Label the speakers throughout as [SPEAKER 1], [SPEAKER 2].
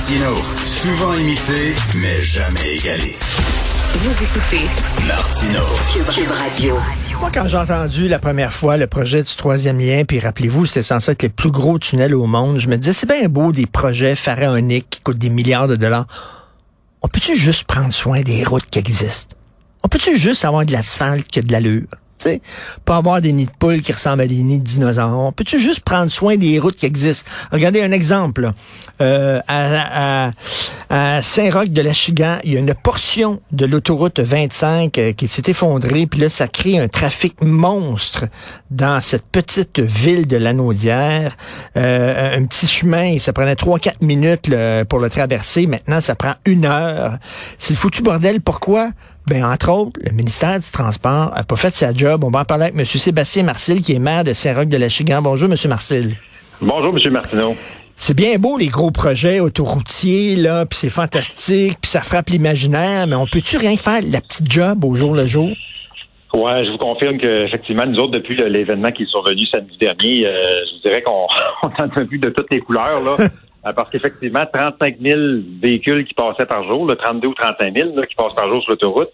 [SPEAKER 1] Martino, souvent imité, mais jamais égalé.
[SPEAKER 2] Vous écoutez
[SPEAKER 1] Martino.
[SPEAKER 2] Cube Radio.
[SPEAKER 3] Moi, quand j'ai entendu la première fois le projet du troisième lien, puis rappelez-vous, c'était censé être le plus gros tunnel au monde, je me disais, c'est bien beau des projets pharaoniques qui coûtent des milliards de dollars. On peut-tu juste prendre soin des routes qui existent? On peut-tu juste avoir de l'asphalte qui a de l'allure? Sais, pas avoir des nids de poules qui ressemblent à des nids de dinosaures. Peux-tu juste prendre soin des routes qui existent? Regardez un exemple. Euh, à, Saint-Roch de la Chigan, il y a une portion de l'autoroute 25 euh, qui s'est effondrée, puis là, ça crée un trafic monstre dans cette petite ville de Lanaudière. Euh, un petit chemin, ça prenait 3-4 minutes pour le traverser. Maintenant, ça prend une heure. C'est le foutu bordel. Pourquoi? Ben, entre autres, le ministère du Transport n'a pas fait sa job. On va en parler avec M. Sébastien Marcel, qui est maire de Saint-Roch de la Chigan. Bonjour, M. Marcel.
[SPEAKER 4] Bonjour, M. Martineau.
[SPEAKER 3] C'est bien beau, les gros projets autoroutiers, là, puis c'est fantastique, puis ça frappe l'imaginaire, mais on peut-tu rien faire la petite job au jour le jour?
[SPEAKER 4] Ouais, je vous confirme qu'effectivement, nous autres, depuis l'événement qui est survenu samedi dernier, euh, je dirais qu'on en a vu de toutes les couleurs, là. Euh, parce qu'effectivement, 35 000 véhicules qui passaient par jour, le 32 ou 35 000 qui passent par jour sur l'autoroute.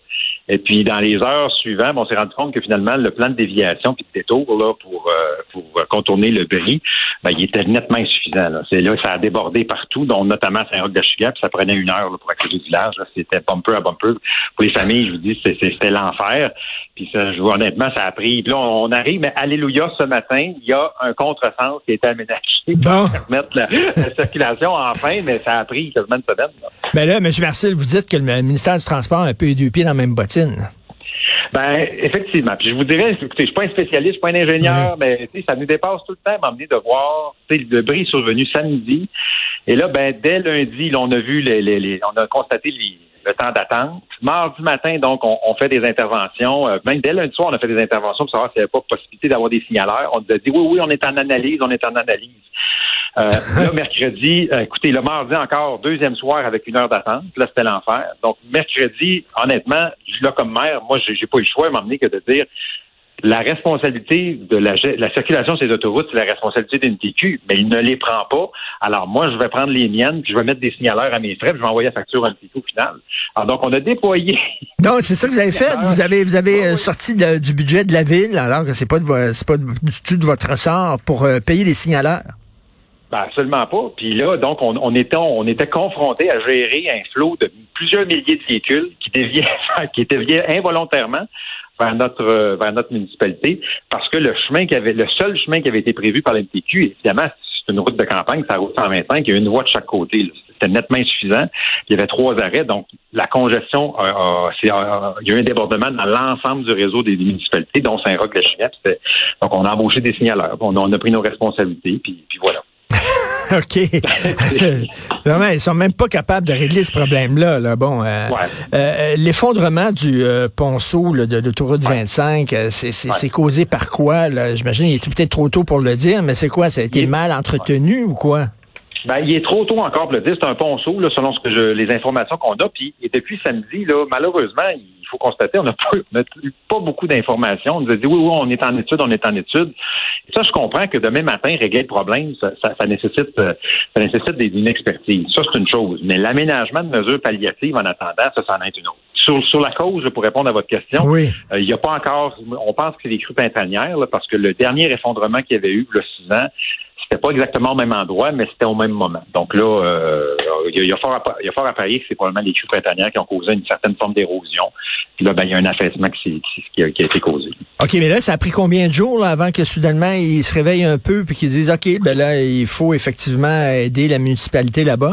[SPEAKER 4] Et puis, dans les heures suivantes, on s'est rendu compte que finalement, le plan de déviation puis de détour là, pour, euh, pour contourner le bris, ben, il était nettement insuffisant. Là. C'est là ça a débordé partout, dont notamment à Saint-Roch de puis ça prenait une heure pour accéder au village. C'était bumper à bumper. Pour les familles, je vous dis, c'était l'enfer. Puis ça, je vois honnêtement, ça a pris. Puis là, on arrive, mais alléluia, ce matin, il y a un contresens qui a été aménagé
[SPEAKER 3] bon.
[SPEAKER 4] pour permettre la, circulation enfin, mais ça a pris quasiment une semaine.
[SPEAKER 3] Mais là, M. Marcel, vous dites que le ministère du Transport a un peu les deux pieds dans la même
[SPEAKER 4] Ben, effectivement. Puis je vous dirais, écoutez, je suis pas un spécialiste, je suis pas un ingénieur, mais ça nous dépasse tout le temps, m'emmener de voir, le bris survenu samedi. Et là, ben, dès lundi, là, on a vu les, les, on a constaté les, le temps d'attente. Mardi matin, donc, on, fait des interventions. Euh, même dès lundi soir, on a fait des interventions pour savoir s'il n'y avait pas possibilité d'avoir des signaleurs. On a dit oui, oui, on est en analyse, on est en analyse. Euh, là, mercredi, euh, écoutez, le mardi encore, deuxième soir avec une heure d'attente. Là, c'était l'enfer. Donc, mercredi, honnêtement, là, comme maire, moi, j'ai pas eu le choix à m'emmener que de dire la responsabilité de la, circulation de ces autoroutes, c'est la responsabilité d'une TQ, mais il ne les prend pas. Alors moi, je vais prendre les miennes, puis je vais mettre des signaleurs à mes frais, puis je vais envoyer la facture à TQ au final. Alors donc, on a déployé.
[SPEAKER 3] Non, c'est ça que vous avez fait. Vous avez vous avez euh, sorti du budget de la ville, alors que c'est pas de c'est pas du tout de votre ressort pour euh, payer les signaleurs.
[SPEAKER 4] Ben, absolument pas. Puis là, donc, on, on était on était confronté à gérer un flot de plusieurs milliers de véhicules qui déviaient qui déviaient involontairement vers notre euh, vers notre municipalité parce que le chemin qui avait le seul chemin qui avait été prévu par l'MTQ, évidemment, c'est une route de campagne, c'est la route 125, il y a une voie de chaque côté. C'était nettement insuffisant. Il y avait trois arrêts, donc la congestion, il y a eu un débordement dans l'ensemble du réseau des, municipalités, dont Saint-Roch-le-Chinet. Donc, on a embauché des signaleurs, on a, pris nos responsabilités, puis, puis voilà.
[SPEAKER 3] OK. Vraiment, ils sont même pas capables de régler ce problème-là. Là. Bon, euh, euh, l'effondrement du euh, ponceau là, de l'autoroute 25, c'est causé par quoi? J'imagine qu'il est peut-être trop tôt pour le dire, mais c'est quoi? Ça a été mal entretenu ou quoi?
[SPEAKER 4] Ben, il est trop tôt encore pour le dire. C'est un ponceau, là, selon ce que je, les informations qu'on a. Puis, et depuis samedi, là, malheureusement, il faut constater, on n'a pas, pas, beaucoup d'informations. On nous a dit oui, oui, on est en étude, on est en étude. Et ça, je comprends que demain matin, régler le problème, ça, ça, nécessite, ça nécessite une expertise. Ça, c'est une chose. Mais l'aménagement de mesures palliatives en attendant, ça, c'en est une autre. Sur, sur la cause, pour répondre à votre question,
[SPEAKER 3] oui.
[SPEAKER 4] Euh, il n'y a pas encore, on pense que c'est les crues printanières, parce que le dernier effondrement qu'il y avait eu, le six ans, c'était pas exactement au même endroit, mais c'était au même moment. Donc là, euh, il, y a, fort à, y a fort à parier que c'est probablement les crues printanières qui ont causé une certaine forme d'érosion. Puis là, ben, il y a un affaissement qui, qui, a, été causé.
[SPEAKER 3] OK, mais là, ça a pris combien de jours avant que soudainement ils se réveillent un peu puis qu'ils disent OK, ben là, il faut effectivement aider la municipalité là-bas?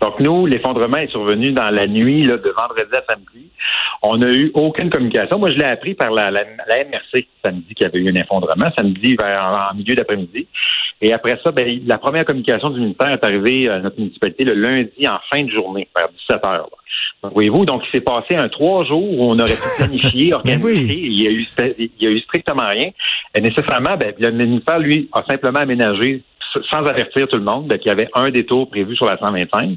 [SPEAKER 4] Donc, nous, l'effondrement est survenu dans la nuit là, de vendredi à samedi. On n'a eu aucune communication. Moi, je l'ai appris par la, la, la MRC samedi qu'il y avait eu un effondrement, samedi vers en milieu d'après-midi. Et après ça, ben, la première communication du ministère est arrivée à notre municipalité le lundi en fin de journée, vers 17 heures. Donc, voyez-vous, donc il s'est passé un trois jours où on aurait pu planifier, organiser. Il y a eu, il y a eu strictement rien. Et nécessairement, ben, le ministère, lui, a simplement aménagé sans avertir tout le monde, ben, qu'il y avait un détour prévu sur la 125,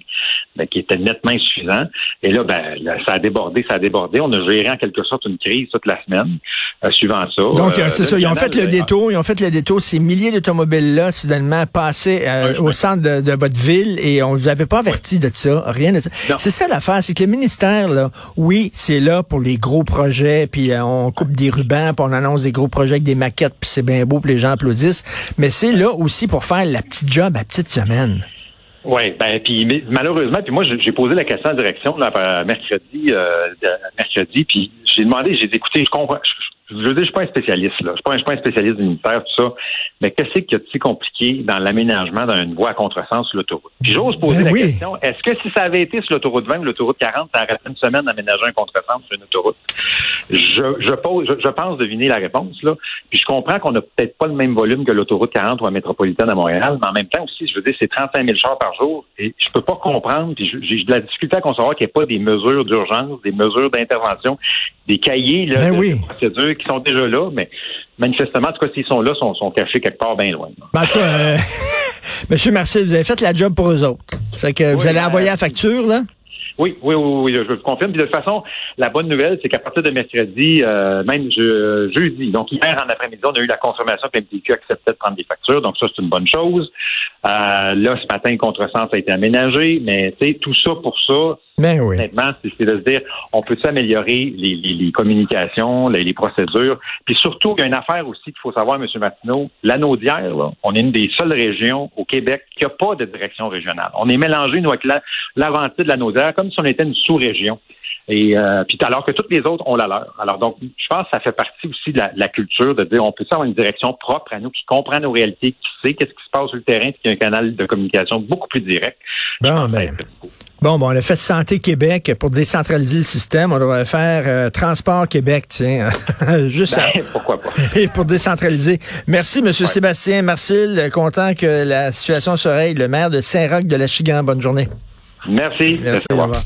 [SPEAKER 4] ben, qui était nettement insuffisant. Et là, ben, ça a débordé, ça a débordé. On a géré en quelque sorte une crise toute la semaine, euh, suivant ça.
[SPEAKER 3] Donc,
[SPEAKER 4] Euh,
[SPEAKER 3] c'est ça. Ils ont fait le
[SPEAKER 4] euh,
[SPEAKER 3] détour. Ils ont fait le détour. Ces milliers d'automobiles-là, soudainement, passaient euh,
[SPEAKER 4] Oui,
[SPEAKER 3] au centre de, de votre ville et on vous avait pas averti de ça. Rien de ça. C'est ça l'affaire. C'est que le ministère, là, oui, c'est là pour les gros projets, puis euh, on coupe des rubans, puis on annonce des gros projets avec des maquettes, puis c'est bien beau, puis les gens applaudissent. Mais c'est là aussi pour faire la petite job à petite semaine.
[SPEAKER 4] Oui, ben puis malheureusement, puis moi j'ai posé la question en direction là, euh, mercredi, euh, mercredi, puis j'ai demandé, j'ai dit, écoutez, je comprends, je veux dire, je suis pas un spécialiste là, je suis pas, un- je suis pas un spécialiste du ministère tout ça, mais qu'est-ce qu'il y a de si compliqué dans l'aménagement d'une voie à contresens sur l'autoroute? Puis j'ose poser
[SPEAKER 3] Ben
[SPEAKER 4] la
[SPEAKER 3] oui.
[SPEAKER 4] question, est-ce que si ça avait été sur l'autoroute 20 ou l'autoroute 40, ça aurait une semaine d'aménager un contresens sur une autoroute? Je, je pose, je, je pense deviner la réponse là, puis je comprends qu'on n'a peut-être pas le même volume que l'autoroute 40 ou la métropolitaine à Montréal, mais en même temps aussi, je veux dire, c'est 35 000 chars par jour. Et je peux pas comprendre, puis j'ai de la difficulté à concevoir qu'il n'y ait pas des mesures d'urgence, des mesures d'intervention, des cahiers là,
[SPEAKER 3] Ben
[SPEAKER 4] de,
[SPEAKER 3] oui.
[SPEAKER 4] de procédures qui sont déjà là, mais manifestement, en tout cas, s'ils sont là, sont, sont cachés quelque part bien loin.
[SPEAKER 3] Ben, euh, Monsieur Marcel, vous avez fait la job pour eux autres. Fait que vous allez
[SPEAKER 4] euh,
[SPEAKER 3] envoyer la facture, là?
[SPEAKER 4] Oui, oui, oui, oui, je vous confirme. Puis de toute façon, la bonne nouvelle, c'est qu'à partir de mercredi, euh, même je- jeudi, donc hier en après-midi, on a eu la confirmation que MTQ acceptait de prendre des factures, donc ça, c'est une bonne chose. Euh, là, ce matin, le contresens a été aménagé, mais tout ça pour ça,
[SPEAKER 3] Ben oui.
[SPEAKER 4] honnêtement, c'est de se dire, on peut améliorer les, les- les communications, les, les procédures. Puis surtout, il y a une affaire aussi qu'il faut savoir, M. Martineau, l'Anaudière, là, on est une des seules régions au Québec qui n'a pas de direction régionale. On est mélangé, nous, avec la- l'Aventie de l'Anaudière, comme si on était une sous-région. Et euh, puis alors que toutes les autres ont la leur. Alors donc, je pense que ça fait partie aussi de la, de la culture de dire on peut avoir une direction propre à nous, qui comprend nos réalités, qui sait qu'est-ce qui se passe sur le terrain, qui un canal de communication beaucoup plus direct.
[SPEAKER 3] Bon, ben. Bon, bon, on a fait Santé Québec pour décentraliser le système. On devrait faire euh, Transport Québec, tiens. Juste ça.
[SPEAKER 4] Ben, pourquoi pas?
[SPEAKER 3] Et pour décentraliser. Merci, Monsieur Sébastien Marcil. Content que la situation se règle. Le maire de Saint-Roch de la Chigan. Bonne journée.
[SPEAKER 4] Merci.
[SPEAKER 3] Merci.
[SPEAKER 4] Au
[SPEAKER 3] Au revoir.